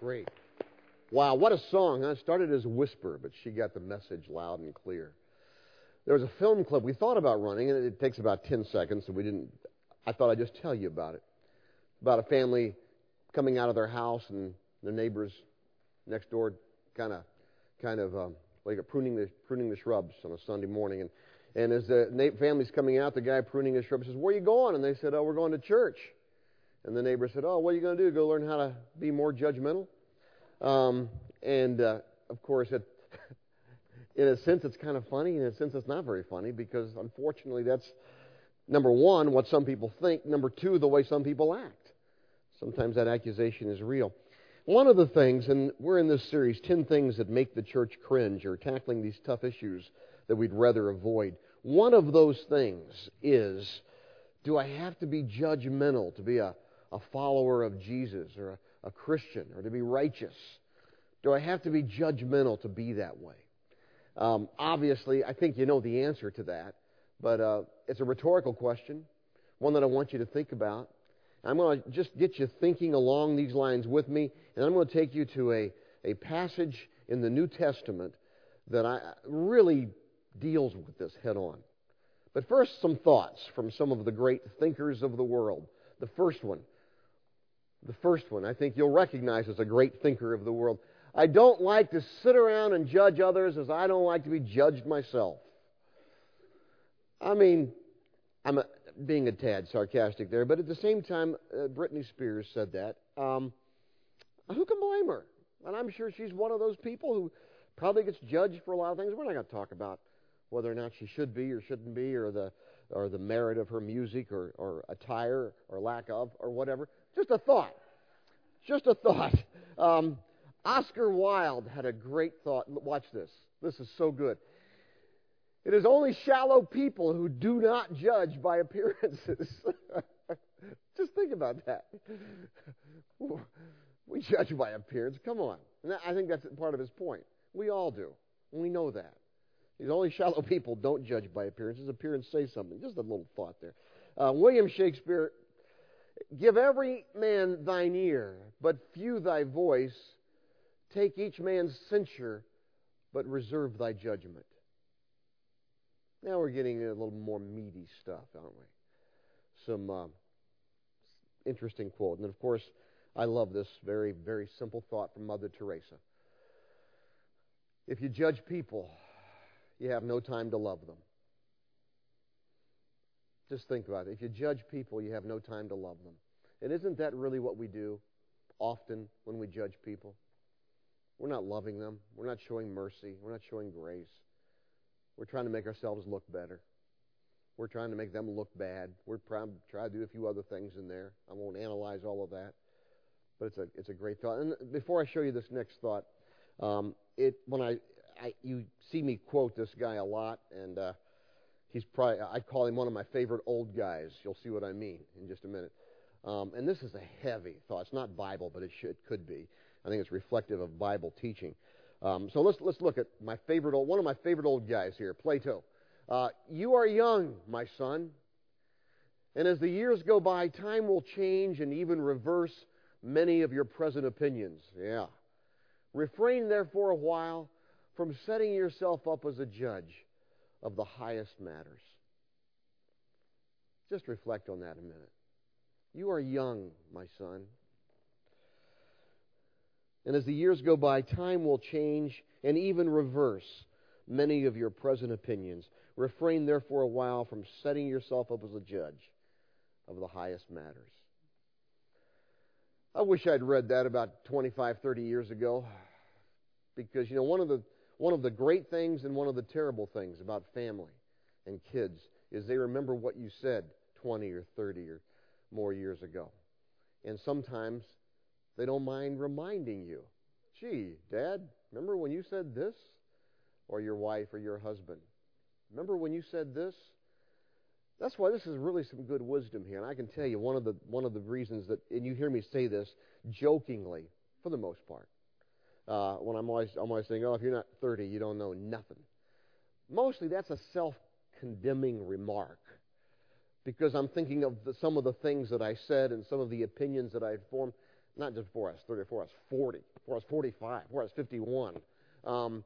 Great. Wow, what a song, huh? It started as a whisper, but she got the message loud and clear. There was a film clip we thought about running, and it takes about 10 seconds, so we didn't. I thought I'd just tell you about it. About a family coming out of their house, and their neighbors next door kind of, kind of, um, like pruning the pruning the shrubs on a Sunday morning, and and as the family's coming out, the guy pruning the shrubs says, "Where are you going?" And they said, "Oh, we're going to church." And the neighbor said, "Oh, what are you going to do? Go learn how to be more judgmental?" Um, and uh, of course, it, in a sense, it's kind of funny. In a sense, it's not very funny because, unfortunately, that's number one, what some people think. Number two, the way some people act. Sometimes that accusation is real. One of the things, and we're in this series, 10 Things That Make the Church Cringe, or tackling these tough issues that we'd rather avoid. One of those things is do I have to be judgmental to be a, a follower of Jesus or a, a Christian or to be righteous? Do I have to be judgmental to be that way? Um, obviously, I think you know the answer to that, but uh, it's a rhetorical question, one that I want you to think about. I'm going to just get you thinking along these lines with me, and I'm going to take you to a, a passage in the New Testament that I really deals with this head on. But first, some thoughts from some of the great thinkers of the world. The first one, the first one, I think you'll recognize as a great thinker of the world. I don't like to sit around and judge others as I don't like to be judged myself. I mean, I'm a, being a tad sarcastic there, but at the same time, uh, Britney Spears said that. Um, who can blame her? And I'm sure she's one of those people who probably gets judged for a lot of things. We're not going to talk about whether or not she should be or shouldn't be, or the or the merit of her music or, or attire or lack of or whatever. Just a thought. Just a thought. Um, Oscar Wilde had a great thought. Watch this. This is so good. It is only shallow people who do not judge by appearances. Just think about that. We judge by appearance. Come on. And I think that's part of his point. We all do. We know that. These only shallow people don't judge by appearances. Appearance says something. Just a little thought there. Uh, William Shakespeare, give every man thine ear, but few thy voice. Take each man's censure, but reserve thy judgment. Now we're getting a little more meaty stuff, aren't we? Some uh, interesting quote. And of course, I love this very, very simple thought from Mother Teresa. If you judge people, you have no time to love them. Just think about it. If you judge people, you have no time to love them. And isn't that really what we do often when we judge people? We're not loving them. We're not showing mercy. We're not showing grace. We're trying to make ourselves look better. We're trying to make them look bad. We're trying to do a few other things in there. I won't analyze all of that, but it's a it's a great thought. And before I show you this next thought, um, it when I I, you see me quote this guy a lot, and uh, he's probably, I call him one of my favorite old guys. You'll see what I mean in just a minute. Um, and this is a heavy thought. It's not Bible, but it, should, could be. I think it's reflective of Bible teaching. Um, so let's, let's look at my favorite old, one of my favorite old guys here, Plato. Uh, you are young, my son, and as the years go by, time will change and even reverse many of your present opinions. Yeah. Refrain, therefore, a while from setting yourself up as a judge of the highest matters. Just reflect on that a minute. You are young, my son. And as the years go by, time will change and even reverse many of your present opinions. Refrain, therefore, a while from setting yourself up as a judge of the highest matters. I wish I'd read that about 25, 30 years ago. Because, you know, one of the one of the great things and one of the terrible things about family and kids is they remember what you said 20 or 30 or more years ago. And sometimes they don't mind reminding you. Gee, Dad, remember when you said this? Or your wife or your husband. Remember when you said this? That's why this is really some good wisdom here. And I can tell you one of the one of the reasons that and you hear me say this jokingly for the most part uh, when I'm always, I'm always saying, oh, if you're not 30, you don't know nothing. Mostly that's a self condemning remark because I'm thinking of the, some of the things that I said and some of the opinions that I formed. not just before I was 30, before I was 40, before I was 45, before I was 51. Um,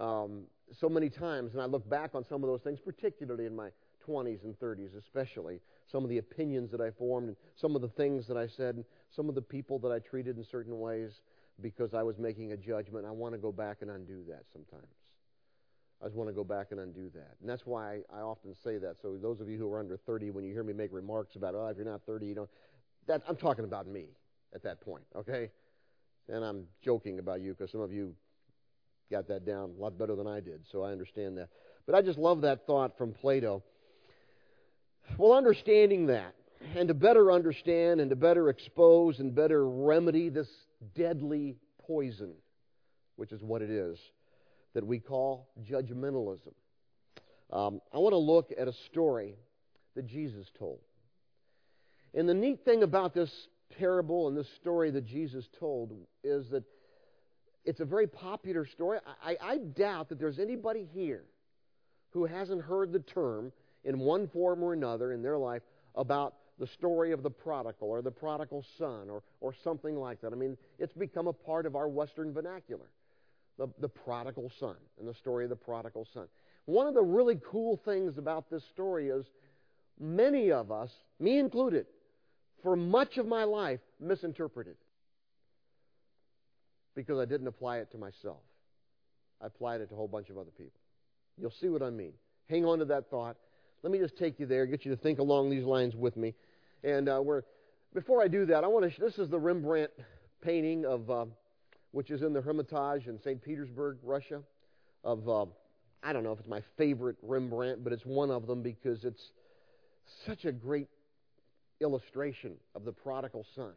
um, so many times, and I look back on some of those things, particularly in my 20s and 30s, especially some of the opinions that I formed, and some of the things that I said, and some of the people that I treated in certain ways because I was making a judgment. I want to go back and undo that sometimes. I just want to go back and undo that. And that's why I often say that. So those of you who are under 30, when you hear me make remarks about, oh, if you're not 30, you don't, that, I'm talking about me at that point, okay? And I'm joking about you because some of you got that down a lot better than I did, so I understand that. But I just love that thought from Plato. Well, understanding that, and to better understand and to better expose and better remedy this deadly poison, which is what it is, that we call judgmentalism. Um, I want to look at a story that Jesus told. And the neat thing about this parable and this story that Jesus told is that it's a very popular story. I, I, doubt that there's anybody here who hasn't heard the term in one form or another in their life about the story of the prodigal or the prodigal son or, or something like that. I mean, it's become a part of our Western vernacular. The, the prodigal son and the story of the prodigal son. One of the really cool things about this story is many of us, me included, for much of my life, misinterpreted it because I didn't apply it to myself. I applied it to a whole bunch of other people. You'll see what I mean. Hang on to that thought. Let me just take you there, get you to think along these lines with me. And uh, we're, before I do that, I want to. This is the Rembrandt painting of, uh, which is in the Hermitage in St. Petersburg, Russia. Of uh, I don't know if it's my favorite Rembrandt, but it's one of them because it's such a great illustration of the prodigal son.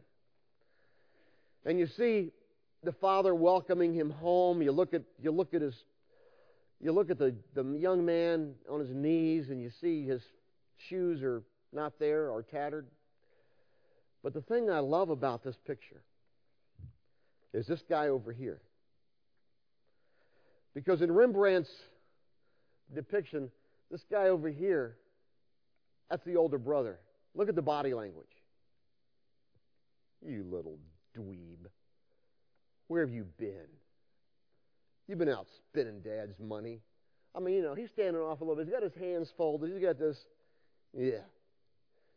And you see the father welcoming him home. You look at you look at his you look at the, the young man on his knees and you see his shoes are not there or tattered. But the thing I love about this picture is this guy over here. Because in Rembrandt's depiction, this guy over here, that's the older brother. Look at the body language. You little dweeb. Where have you been? You've been out spending dad's money. I mean, you know, he's standing off a little bit. He's got his hands folded. He's got this, yeah.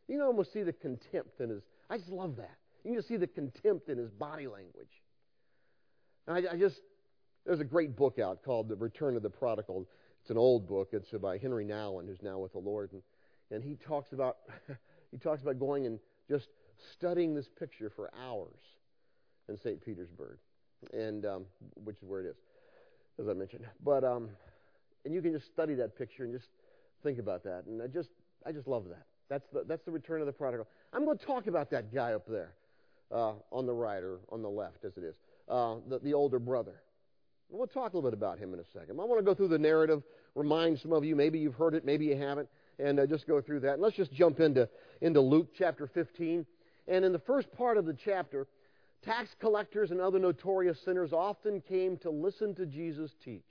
You can almost see the contempt in his, I just love that. You can just see the contempt in his body language. And I, I just, there's a great book out called The Return of the Prodigal. It's an old book. It's by Henry Nouwen, who's now with the Lord. And, and he talks about, he talks about going and just studying this picture for hours in St. Petersburg and um, which is where it is, as I mentioned. But um, and you can just study that picture and just think about that. And I just I just love that. That's the that's the return of the prodigal. I'm going to talk about that guy up there uh, on the right or on the left, as it is, uh, the, the older brother. we'll talk a little bit about him in a second. I want to go through the narrative, remind some of you, maybe you've heard it, maybe you haven't, and uh, just go through that. And let's just jump into into Luke chapter 15. And in the first part of the chapter, Tax collectors and other notorious sinners often came to listen to Jesus teach.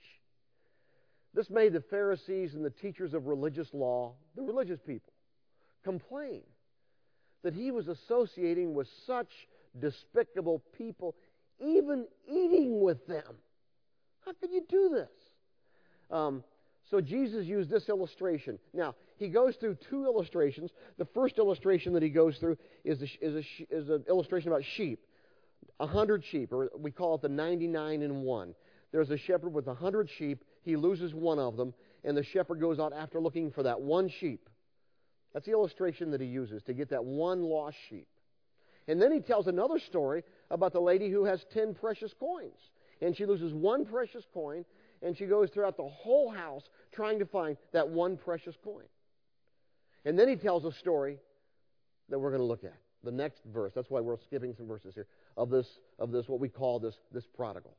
This made the Pharisees and the teachers of religious law, the religious people, complain that he was associating with such despicable people, even eating with them. How could you do this? Um, so Jesus used this illustration. Now, he goes through two illustrations. The first illustration that he goes through is, a, is, a, is an illustration about sheep a hundred sheep, or we call it the 99 and 1. There's a shepherd with a hundred sheep. He loses one of them, and the shepherd goes out after looking for that one sheep. That's the illustration that he uses to get that one lost sheep. And then he tells another story about the lady who has 10 precious coins. And she loses one precious coin, and she goes throughout the whole house trying to find that one precious coin. And then he tells a story that we're going to look at. The next verse. That's why we're skipping some verses here of this, of this, what we call this, this prodigal.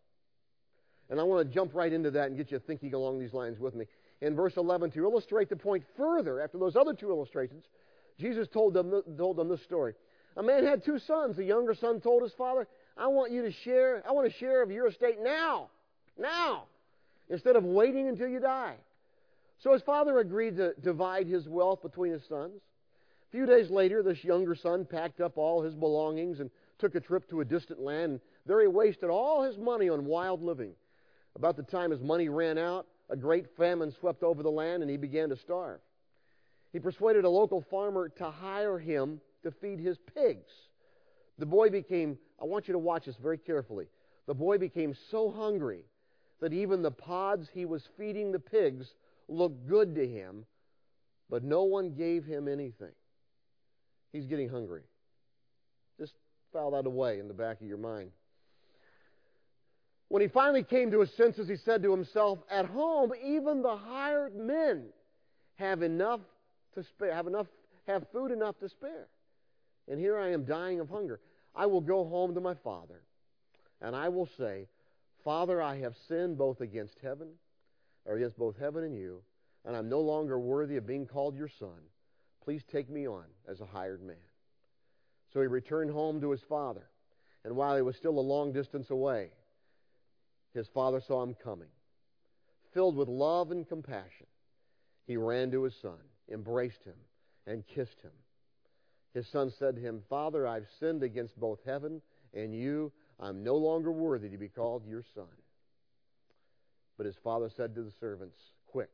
And I want to jump right into that and get you thinking along these lines with me. In verse 11, to illustrate the point further, after those other two illustrations, Jesus told them, told them this story. A man had two sons. The younger son told his father, I want you to share, I want a share of your estate now. Now. Instead of waiting until you die. So his father agreed to divide his wealth between his sons. A few days later, this younger son packed up all his belongings and took a trip to a distant land. There he wasted all his money on wild living. About the time his money ran out, a great famine swept over the land and he began to starve. He persuaded a local farmer to hire him to feed his pigs. The boy became, I want you to watch this very carefully. The boy became so hungry that even the pods he was feeding the pigs looked good to him, but no one gave him anything. He's getting hungry. Just file that away in the back of your mind. When he finally came to his senses, he said to himself, At home, even the hired men have enough to spare, have enough, have food enough to spare. And here I am dying of hunger. I will go home to my father, and I will say, Father, I have sinned both against heaven, or against both heaven and you, and I'm no longer worthy of being called your son. Please take me on as a hired man. So he returned home to his father, and while he was still a long distance away, his father saw him coming. Filled with love and compassion, he ran to his son, embraced him, and kissed him. His son said to him, Father, I've sinned against both heaven and you. I'm no longer worthy to be called your son. But his father said to the servants, Quick,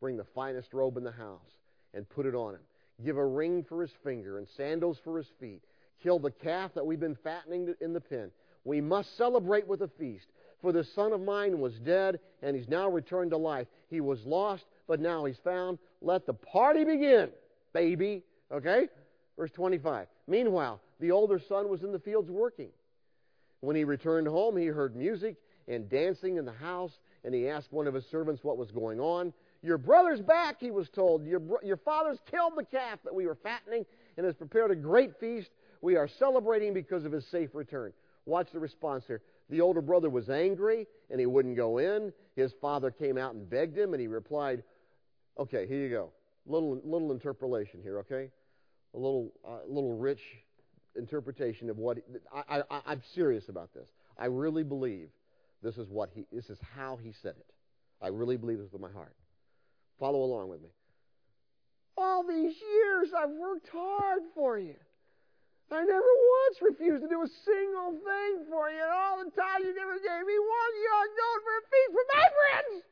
bring the finest robe in the house and put it on him. Give a ring for his finger and sandals for his feet. Kill the calf that we've been fattening in the pen. We must celebrate with a feast. For the son of mine was dead, and he's now returned to life. He was lost, but now he's found. Let the party begin, baby. Okay? Verse 25. Meanwhile, the older son was in the fields working. When he returned home, he heard music and dancing in the house, and he asked one of his servants what was going on. Your brother's back, he was told. Your, bro- your father's killed the calf that we were fattening and has prepared a great feast. We are celebrating because of his safe return. Watch the response here. The older brother was angry and he wouldn't go in. His father came out and begged him, and he replied, Okay, here you go. Little, little interpolation here, okay? a little, uh, little rich interpretation of what I, I, I'm serious about this. I really believe this is what he, this is how he said it. I really believe this with my heart. Follow along with me. All these years I've worked hard for you. I never once refused to do a single thing for you, and all the time you never gave me one young goat for a feast for my friends.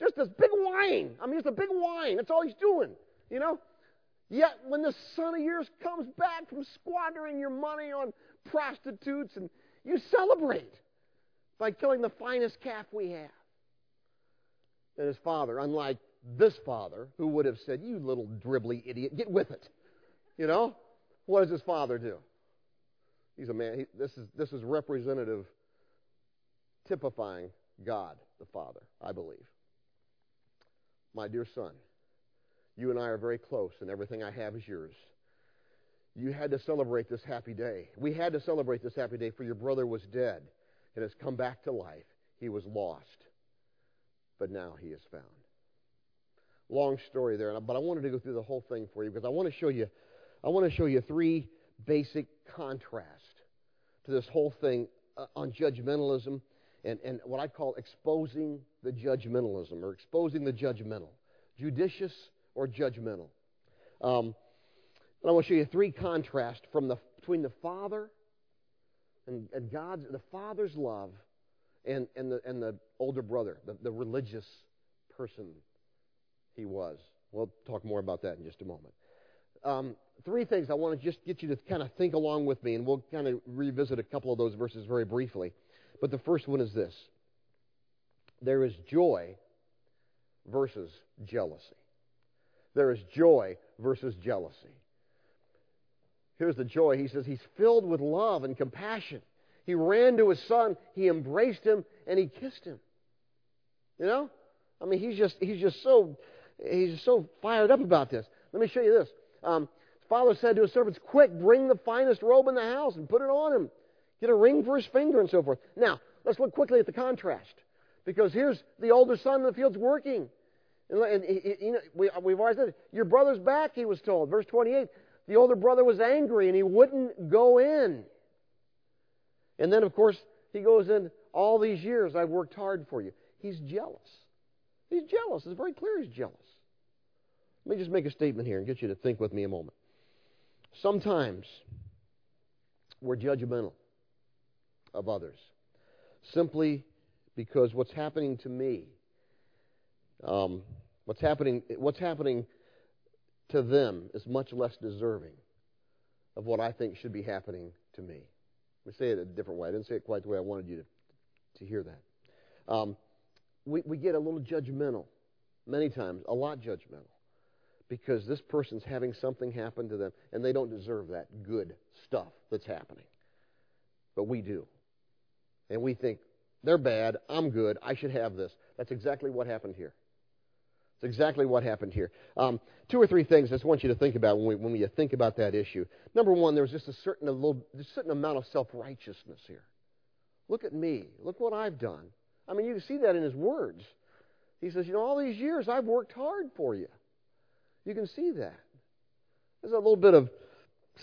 Just this big whine. I mean, just a big whine. That's all he's doing. You know? Yet when the son of yours comes back from squandering your money on prostitutes, and you celebrate by killing the finest calf we have. And his father, unlike this father, who would have said, You little dribbly idiot, get with it. You know? What does his father do? He's a man. He, this, is, this is representative, typifying God the Father, I believe. My dear son, you and I are very close, and everything I have is yours. You had to celebrate this happy day. We had to celebrate this happy day, for your brother was dead and has come back to life. He was lost, but now he is found. Long story there, but I wanted to go through the whole thing for you because I want to show you, I want to show you three basic contrasts to this whole thing uh, on judgmentalism and, and what I call exposing the judgmentalism or exposing the judgmental. Judicious or judgmental. Um, and I want to show you three contrasts from the, between the Father and, and God's, the Father's love and, and, the, and the older brother, the, the religious person he was. We'll talk more about that in just a moment. Um, three things I want to just get you to kind of think along with me, and we'll kind of revisit a couple of those verses very briefly. But the first one is this there is joy versus jealousy. There is joy versus jealousy. Here's the joy. He says he's filled with love and compassion. He ran to his son, he embraced him, and he kissed him. You know? I mean, he's just he's just so he's just so fired up about this. Let me show you this. Um, father said to his servants, "Quick, bring the finest robe in the house and put it on him. Get a ring for his finger and so forth." Now, let's look quickly at the contrast, because here's the older son in the fields working. And, you know, we, we've already said, your brother's back, he was told. Verse 28, the older brother was angry and he wouldn't go in. And then, of course, he goes in, all these years I've worked hard for you. He's jealous. He's jealous. It's very clear he's jealous. Let me just make a statement here and get you to think with me a moment. Sometimes we're judgmental of others simply because what's happening to me, um, what's happening, what's happening to them is much less deserving of what I think should be happening to me. Me say it a different way. I didn't say it quite the way I wanted you to, to hear that. Um, we, we get a little judgmental, many times, a lot judgmental, because this person's having something happen to them and they don't deserve that good stuff that's happening. But we do. And we think, they're bad, I'm good, I should have this. That's exactly what happened here. It's exactly what happened here. Um, two or three things I just want you to think about when we, when think about that issue. Number one, there's just a certain, a little, a certain amount of self righteousness here. Look at me. Look what I've done. I mean, you can see that in his words. He says, You know, all these years I've worked hard for you. You can see that. There's a little bit of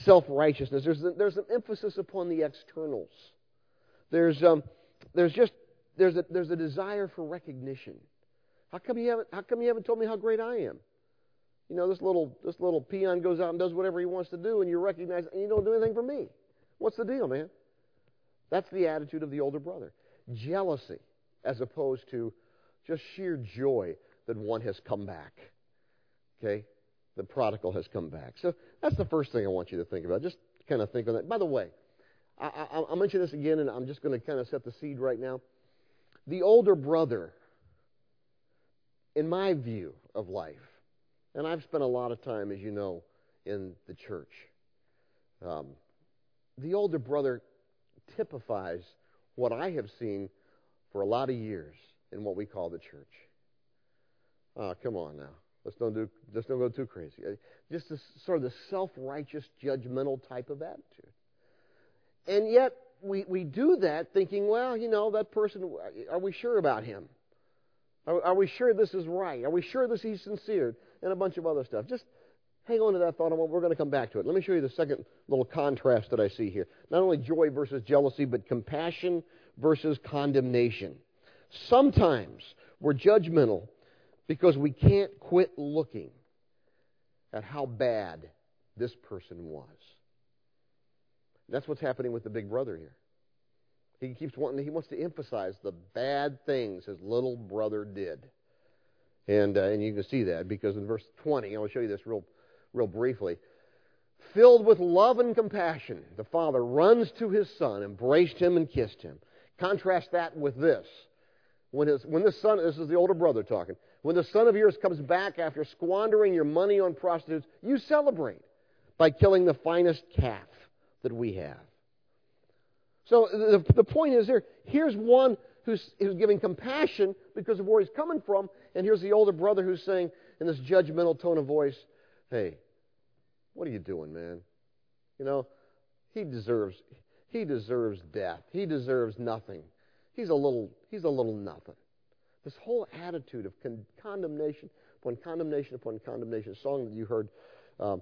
self righteousness. There's, there's an emphasis upon the externals. There's, um, there's just there's a, there's a desire for recognition. How come you haven't How come you haven't told me how great I am? You know, this little this little peon goes out and does whatever he wants to do, and you recognize, and you don't do anything for me. What's the deal, man? That's the attitude of the older brother. Jealousy, as opposed to just sheer joy that one has come back. Okay? The prodigal has come back. So that's the first thing I want you to think about. Just kind of think on that. By the way, I, I, I'll mention this again, and I'm just going to kind of set the seed right now. The older brother, in my view of life, and I've spent a lot of time, as you know, in the church, um, the older brother typifies what I have seen for a lot of years in what we call the church. Oh, come on now. Let's don't do. Let's don't go too crazy. Uh, just this sort of the self-righteous, judgmental type of attitude. And yet, we, we do that thinking, well, you know, that person, are we sure about him? Are, are we sure this is right? Are we sure this he's sincere? And a bunch of other stuff. Just hang on to that thought, we're going to come back to it. Let me show you the second little contrast that I see here. Not only joy versus jealousy, but compassion versus condemnation. Sometimes we're judgmental because we can't quit looking at how bad this person was. That's what's happening with the big brother here. He keeps wanting, he wants to emphasize the bad things his little brother did. And, uh, and you can see that because in verse 20, I'll show you this real, real briefly. Filled with love and compassion, the father runs to his son, embraced him, and kissed him. Contrast that with this. When, his, when the son, this is the older brother talking, when the son of yours comes back after squandering your money on prostitutes, you celebrate by killing the finest calf that we have. So the, the point is here, here's one who's, who's giving compassion because of where he's coming from, and here's the older brother who's saying in this judgmental tone of voice, hey, what are you doing, man? You know, he deserves he deserves death. He deserves nothing. He's a little he's a little nothing. This whole attitude of con- condemnation upon condemnation upon condemnation, song that you heard um,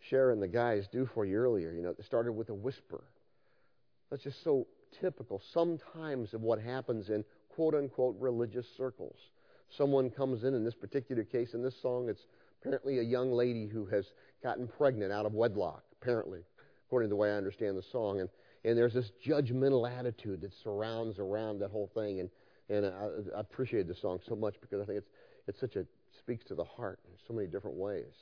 Sharon the guys do for you earlier. You know, it started with a whisper. That's just so typical sometimes of what happens in quote unquote religious circles. Someone comes in, in this particular case, in this song, it's apparently a young lady who has gotten pregnant out of wedlock, apparently, according to the way I understand the song. And, and there's this judgmental attitude that surrounds around that whole thing. And, and I, I appreciate the song so much because I think it's, it's such a, speaks to the heart in so many different ways.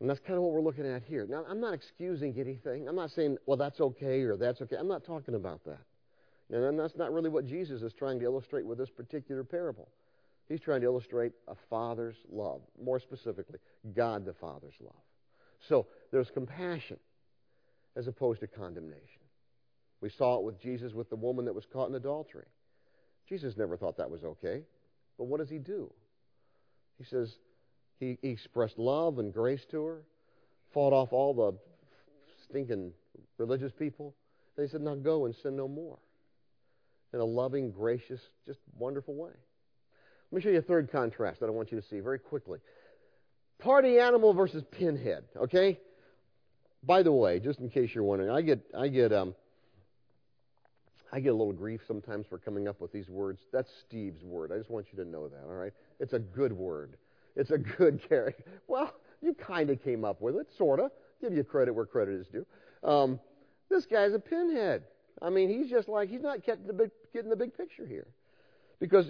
And that's kind of what we're looking at here. Now, I'm not excusing anything. I'm not saying, well, that's okay or that's okay. I'm not talking about that. And that's not really what Jesus is trying to illustrate with this particular parable. He's trying to illustrate a father's love, more specifically, God the Father's love. So there's compassion as opposed to condemnation. We saw it with Jesus with the woman that was caught in adultery. Jesus never thought that was okay. But what does he do? He says, he, expressed love and grace to her, fought off all the stinking religious people. And he said, Now go and sin no more. In a loving, gracious, just wonderful way. Let me show you a third contrast that I want you to see very quickly. Party animal versus pinhead, okay? By the way, just in case you're wondering, I get I get um I get a little grief sometimes for coming up with these words. That's Steve's word. I just want you to know that, all right? It's a good word. It's a good character. Well, you kind of came up with it, sort of. Give you credit where credit is due. Um, This guy's a pinhead. I mean, he's just like, he's not getting the big, getting the big picture here. Because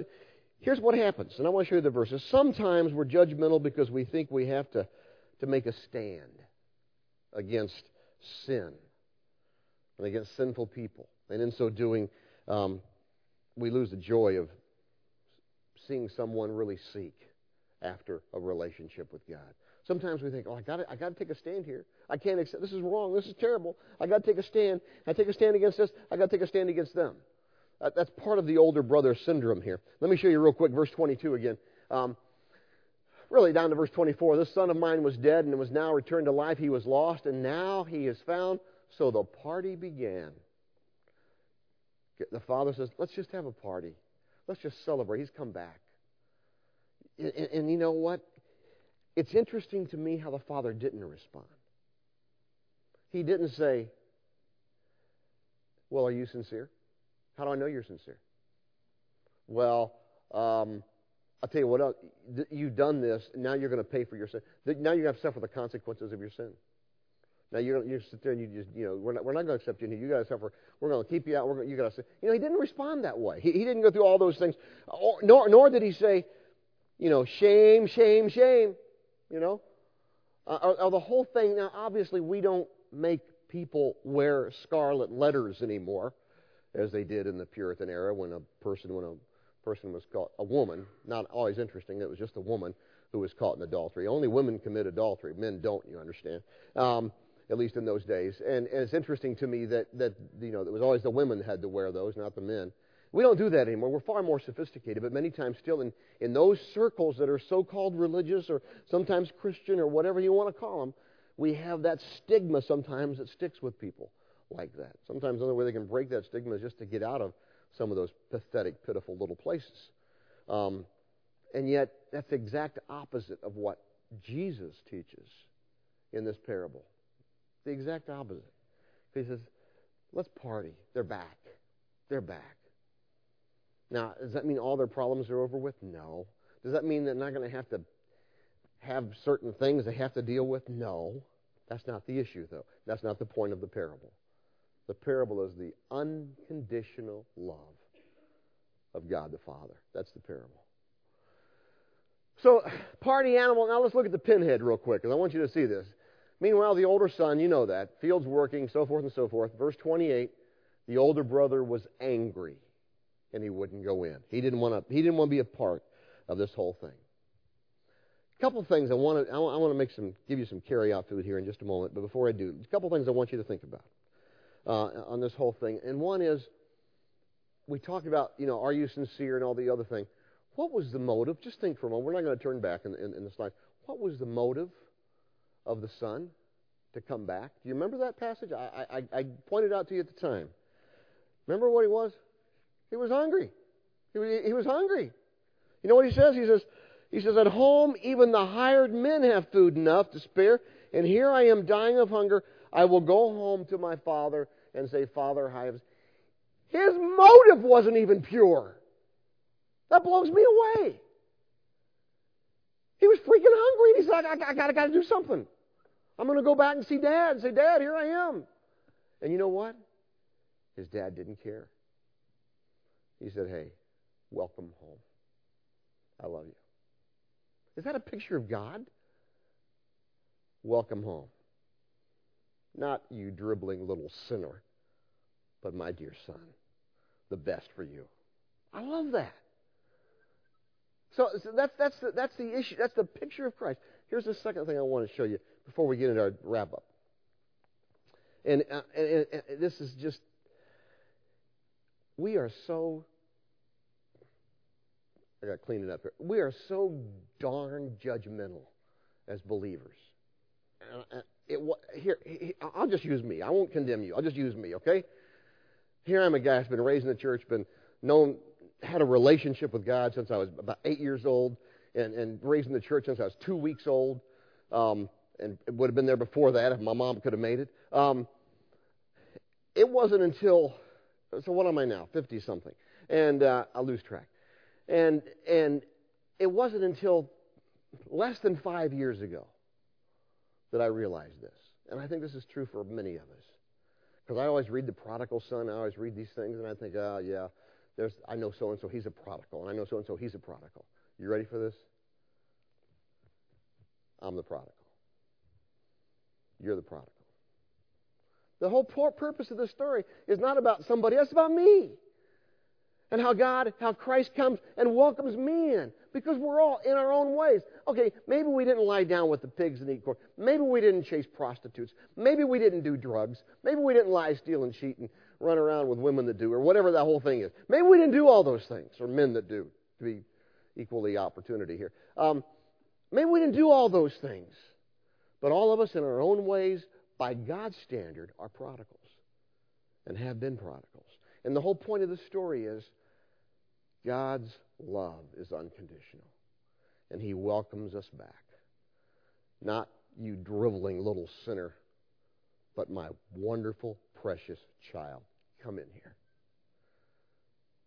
here's what happens, and I want to show you the verses. Sometimes we're judgmental because we think we have to, to make a stand against sin and against sinful people. And in so doing, um, we lose the joy of seeing someone really seek after a relationship with God. Sometimes we think, oh, I got I got to take a stand here. I can't accept. This is wrong. This is terrible. I got to take a stand. I take a stand against this. I got to take a stand against them. that's part of the older brother syndrome here. Let me show you real quick, verse 22 again. Um, really down to verse 24. This son of mine was dead and was now returned to life. He was lost and now he is found. So the party began. The father says, let's just have a party. Let's just celebrate. He's come back. And, and, you know what? It's interesting to me how the father didn't respond. He didn't say, Well, are you sincere? How do I know you're sincere? Well, um, I'll tell you what else. You've done this, now you're going to pay for your sin. Now you're going to suffer the consequences of your sin. Now you're you sit there and you just you know we're not we're not going to accept you. You got to suffer. We're going to keep you out. We're going, you got to say you know he didn't respond that way. He, he didn't go through all those things. Nor nor did he say, you know, shame, shame, shame. You know? Uh, or, or the whole thing, now obviously we don't make people wear scarlet letters anymore, as they did in the Puritan era when a person, when a person was caught, a woman, not always interesting, it was just a woman who was caught in adultery. Only women commit adultery. Men don't, you understand. Um, at least in those days. And, and, it's interesting to me that, that, you know, it was always the women had to wear those, not the men. We don't do that anymore. We're far more sophisticated, but many times still in, in those circles that are so called religious or sometimes Christian or whatever you want to call them, we have that stigma sometimes that sticks with people like that. Sometimes the only way they can break that stigma is just to get out of some of those pathetic, pitiful little places. Um, and yet, that's the exact opposite of what Jesus teaches in this parable. The exact opposite. He says, let's party. They're back. They're back. Now, does that mean all their problems are over with? No. Does that mean they're not going to have to have certain things they have to deal with? No. That's not the issue, though. That's not the point of the parable. The parable is the unconditional love of God the Father. That's the parable. So, party animal. Now let's look at the pinhead real quick, because I want you to see this. Meanwhile, the older son, you know that, fields working, so forth and so forth. Verse 28, the older brother was angry and he wouldn't go in. He didn't want to. He didn't want to be a part of this whole thing. A couple things I want to. I want to make some, give you some carry-out food here in just a moment. But before I do, a couple things I want you to think about uh, on this whole thing. And one is, we talked about, you know, are you sincere and all the other thing. What was the motive? Just think for a moment. We're not going to turn back in, in, in the slide. What was the motive of the son to come back? Do you remember that passage? I, I, I pointed out to you at the time. Remember what he was? He was hungry. He was, he was hungry. You know what he says? He says, he says, At home, even the hired men have food enough to spare, and here I am dying of hunger. I will go home to my father and say, Father, I have. His motive wasn't even pure. That blows me away. He was freaking hungry, and he's like, I, I gotta, gotta do something. I'm going to go back and see Dad and say, Dad, here I am. And you know what? His dad didn't care. He said, Hey, welcome home. I love you. Is that a picture of God? Welcome home. Not you dribbling little sinner, but my dear son, the best for you. I love that. So, so that's, that's, the, that's the issue. That's the picture of Christ. Here's the second thing I want to show you before we get into our wrap up. And, uh, and, and, this is just we are so I got to clean it up here. We are so darn judgmental as believers. Uh, it, here, I'll just use me. I won't condemn you. I'll just use me, okay? Here I'm a guy who's been raised in the church, been known, had a relationship with God since I was about eight years old, and, and raised in the church since I was two weeks old, um, and it would have been there before that if my mom could have made it. Um, it wasn't until so what am I now? 50 something. And uh, I lose track. And, and it wasn't until less than five years ago that I realized this. And I think this is true for many of us. Because I always read the prodigal son. I always read these things, and I think, oh, yeah, there's, I know so and so, he's a prodigal. And I know so and so, he's a prodigal. You ready for this? I'm the prodigal. You're the prodigal. The whole purpose of this story is not about somebody it's about me. And how God, how Christ comes and welcomes me in. Because we're all in our own ways. Okay, maybe we didn't lie down with the pigs and eat corn. Maybe we didn't chase prostitutes. Maybe we didn't do drugs. Maybe we didn't lie, steal, and cheat and run around with women that do, or whatever that whole thing is. Maybe we didn't do all those things, or men that do, to be equally opportunity here. Um, maybe we didn't do all those things. But all of us in our own ways, by God's standard, are prodigals and have been prodigals. And the whole point of the story is God's love is unconditional, and He welcomes us back. Not you driveling little sinner, but my wonderful, precious child. Come in here.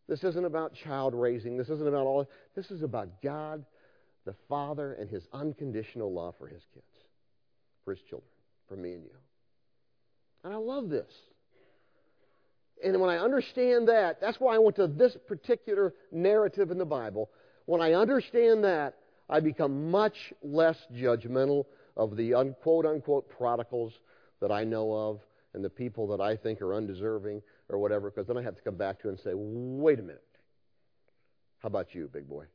This isn't about child raising. This isn't about all. This is about God, the Father, and His unconditional love for His kids, for His children, for me and you. And I love this. And when I understand that, that's why I went to this particular narrative in the Bible. When I understand that, I become much less judgmental of the unquote unquote prodigals that I know of and the people that I think are undeserving or whatever, because then I have to come back to and say, wait a minute. How about you, big boy?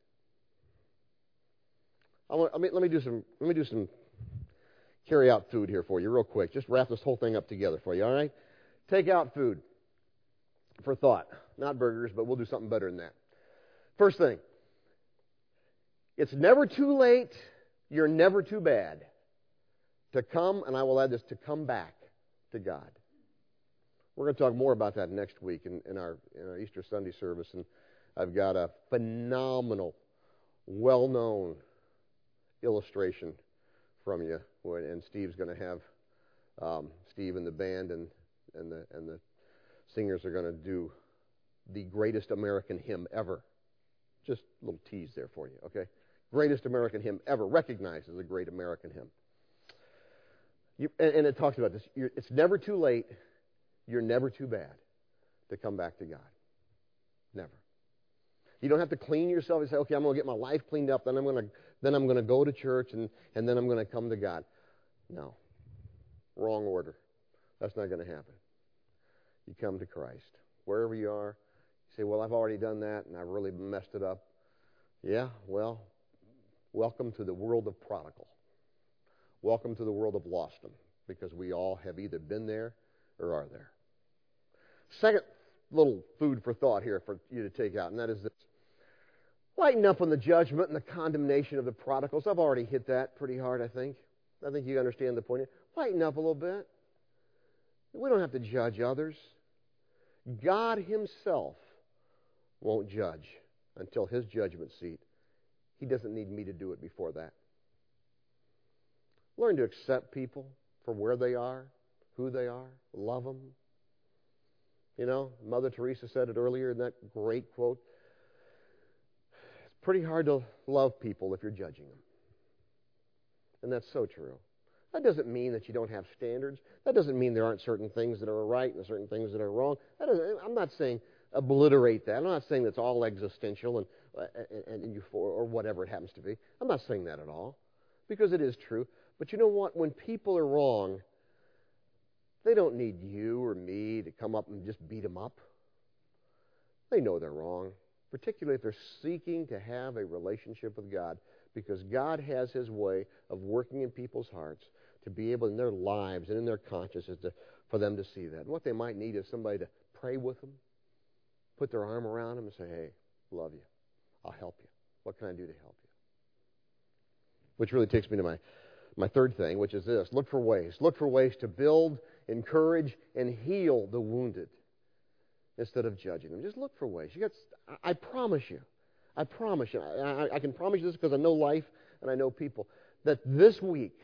I want, I mean, let me do some. Let me do some carry out food here for you, real quick. Just wrap this whole thing up together for you. All right? Take out food for thought. Not burgers, but we'll do something better than that. First thing it's never too late, you're never too bad to come, and I will add this, to come back to God. We're going to talk more about that next week in, in, our, in our Easter Sunday service, and I've got a phenomenal, well known illustration from you, and Steve's going to have um, Steve and the band and, and, the, and the singers are going to do the greatest American hymn ever. Just a little tease there for you, okay? Greatest American hymn ever, recognized as a great American hymn. You, and, and, it talks about this. You're, it's never too late. You're never too bad to come back to God. Never. You don't have to clean yourself and say, okay, I'm going to get my life cleaned up, then I'm going to, then I'm going to go to church, and, and then I'm going to come to God. No. Wrong order. That's not going to happen you come to Christ. Wherever you are, you say, Well, I've already done that and I've really messed it up. Yeah, well, welcome to the world of prodigal. Welcome to the world of lost lostdom, because we all have either been there or are there. Second little food for thought here for you to take out, and that is this. Lighten up on the judgment and the condemnation of the prodigals. I've already hit that pretty hard, I think. I think you understand the point. Lighten up a little bit. We don't have to judge others. God Himself won't judge until His judgment seat. He doesn't need me to do it before that. Learn to accept people for where they are, who they are, love them. You know, Mother Teresa said it earlier in that great quote. It's pretty hard to love people if you're judging them. And that's so true. That doesn't mean that you don't have standards. That doesn't mean there aren't certain things that are right and certain things that are wrong. I'm not saying obliterate that. I'm not saying that's all existential and, uh, and, and or whatever it happens to be. I'm not saying that at all because it is true. But you know what? When people are wrong, they don't need you or me to come up and just beat them up. They know they're wrong, particularly if they're seeking to have a relationship with God because God has His way of working in people's hearts to be able in their lives and in their consciences to, for them to see that. And what they might need is somebody to pray with them, put their arm around them, and say, hey, love you. I'll help you. What can I do to help you? Which really takes me to my, my third thing, which is this look for ways. Look for ways to build, encourage, and heal the wounded instead of judging them. Just look for ways. You got, I promise you, I promise you, I, I can promise you this because I know life and I know people, that this week,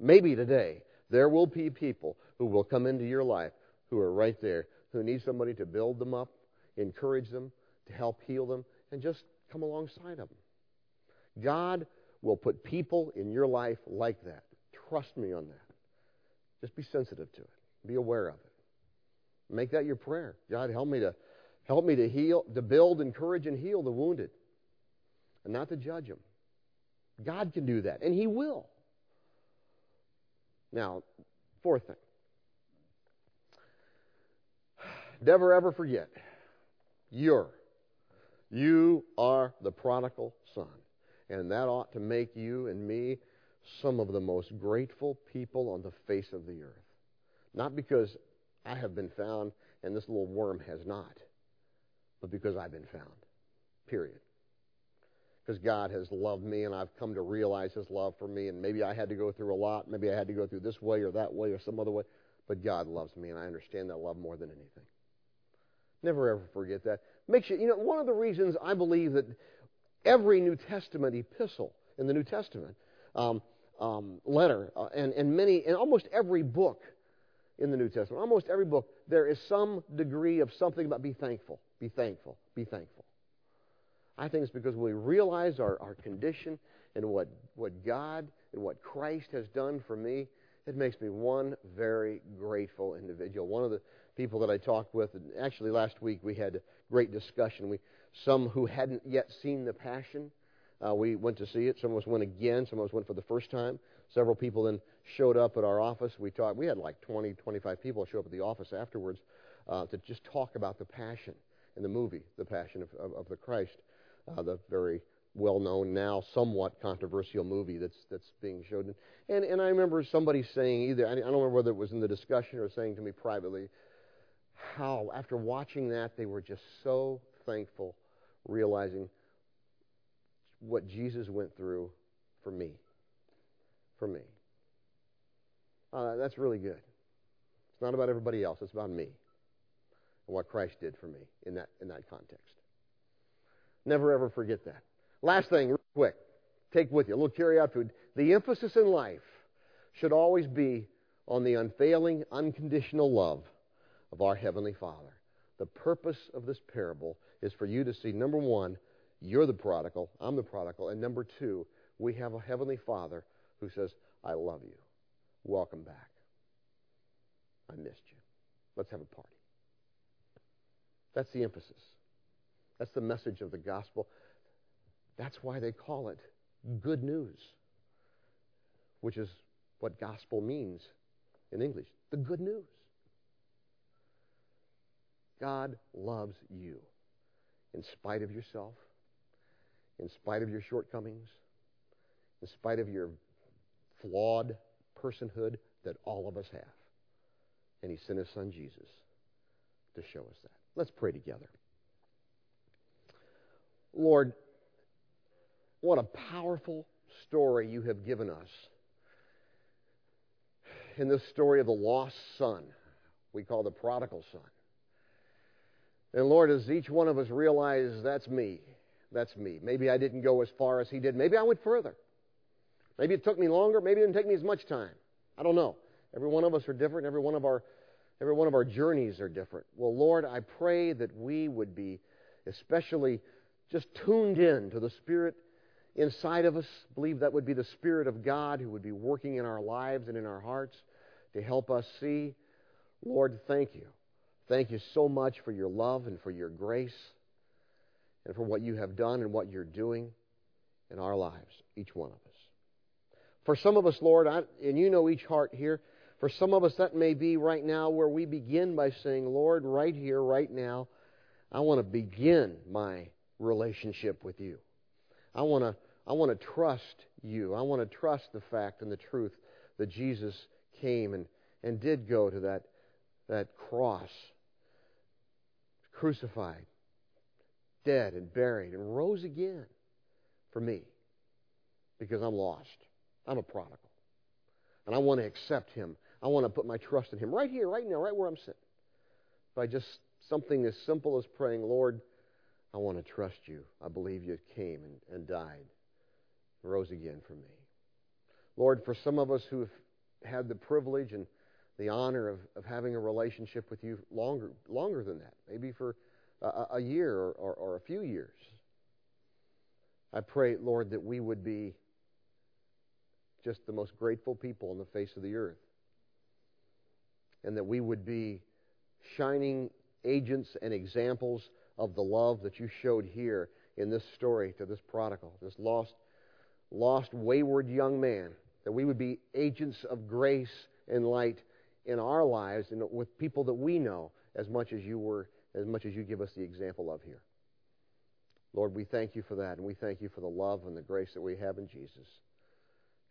maybe today, there will be people who will come into your life who are right there, who need somebody to build them up, encourage them, to help heal them, and just come alongside of them. God will put people in your life like that. Trust me on that. Just be sensitive to it. Be aware of it. Make that your prayer. God, help me to help me to heal, to build, encourage, and heal the wounded, and not to judge them. God can do that, and He will. Now, fourth thing. Never ever forget, you're, you are the prodigal son. And that ought to make you and me some of the most grateful people on the face of the earth. Not because I have been found and this little worm has not, but because I've been found. Period. Because God has loved me and I've come to realize His love for me, and maybe I had to go through a lot. Maybe I had to go through this way or that way or some other way, but God loves me and I understand that love more than anything. Never ever forget that. Makes you, you know, one of the reasons I believe that every New Testament epistle in the New Testament um, um, letter uh, and, and many, and almost every book in the New Testament, almost every book, there is some degree of something about be thankful, be thankful, be thankful. I think it's because we realize our, our condition and what, what God and what Christ has done for me. It makes me one very grateful individual. One of the people that I talked with, and actually last week we had a great discussion. We some who hadn't yet seen the Passion, uh, we went to see it. Some of us went again. Some of us went for the first time. Several people then showed up at our office. We talked. We had like 20, 25 people show up at the office afterwards uh, to just talk about the Passion in the movie, The Passion of, of, of the Christ, uh, the very well-known now, somewhat controversial movie that's that's being shown. And and I remember somebody saying either I don't remember whether it was in the discussion or saying to me privately, how, after watching that, they were just so thankful, realizing what Jesus went through for me. For me. Uh, that's really good. It's not about everybody else, it's about me and what Christ did for me in that, in that context. Never ever forget that. Last thing, real quick, take with you a little carry out food. The emphasis in life should always be on the unfailing, unconditional love of our Heavenly Father. The purpose of this parable is for you to see number one, you're the prodigal, I'm the prodigal, and number two, we have a Heavenly Father who says, I love you. Welcome back. I missed you. Let's have a party. That's the emphasis. That's the message of the gospel. That's why they call it good news, which is what gospel means in English the good news. God loves you in spite of yourself, in spite of your shortcomings, in spite of your flawed personhood that all of us have. And He sent His Son Jesus to show us that. Let's pray together. Lord, what a powerful story you have given us in this story of the lost son we call the prodigal son. And Lord, as each one of us realize that's me, that's me. Maybe I didn't go as far as he did. Maybe I went further. Maybe it took me longer. Maybe it didn't take me as much time. I don't know. Every one of us are different. Every one of our, every one of our journeys are different. Well, Lord, I pray that we would be especially just tuned in to the Spirit inside of us. Believe that would be the Spirit of God who would be working in our lives and in our hearts to help us see. Lord, thank you Thank you so much for your love and for your grace and for what you have done and what you're doing in our lives, each one of us. For some of us, Lord, I, and you know each heart here, for some of us that may be right now where we begin by saying, Lord, right here, right now, I want to begin my relationship with you. I want to I want to trust you. I want to trust the fact and the truth that Jesus came and, and did go to that, that cross crucified, dead, and buried, and rose again for me because I'm lost. I'm a prodigal. And I want to accept him. I want to put my trust in him right here, right now, right where I'm sitting. By just something as simple as praying, Lord, I want to trust you. I believe you came and, and died, and rose again for me. Lord, for some of us who have had the privilege and the honor of, of having a relationship with you longer, longer than that, maybe for a, a year or, or, or a few years. I pray, Lord, that we would be just the most grateful people on the face of the earth. And that we would be shining agents and examples of the love that you showed here in this story to this prodigal, this lost, lost, wayward young man. That we would be agents of grace and light in our lives and with people that we know as much as you were, as much as you give us the example of here. Lord, we thank you for that, and we thank you for the love and the grace that we have in Jesus.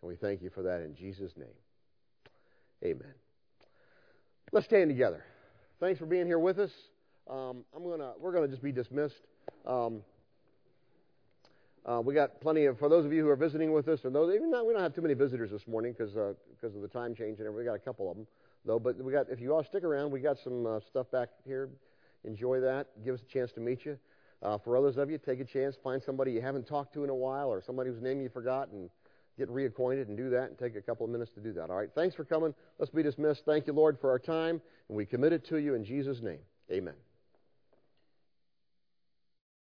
And we thank you for that in Jesus' name. Amen. Let's stand together. Thanks for being here with us. Um, I'm gonna, we're to just be dismissed. Um, uh, we got plenty of, for those of you who are visiting with us, and those, even we don't have too many visitors this morning because because uh, of the time change and everything. We got a couple of them though. But we got, if you all stick around, we got some uh, stuff back here. Enjoy that. Give us a chance to meet you. Uh, for others of you, take a chance, find somebody you haven't talked to in a while, or somebody whose name you forgot, and get reacquainted and do that. And take a couple of minutes to do that. All right. Thanks for coming. Let's be dismissed. Thank you, Lord, for our time, and we commit it to you in Jesus' name. Amen.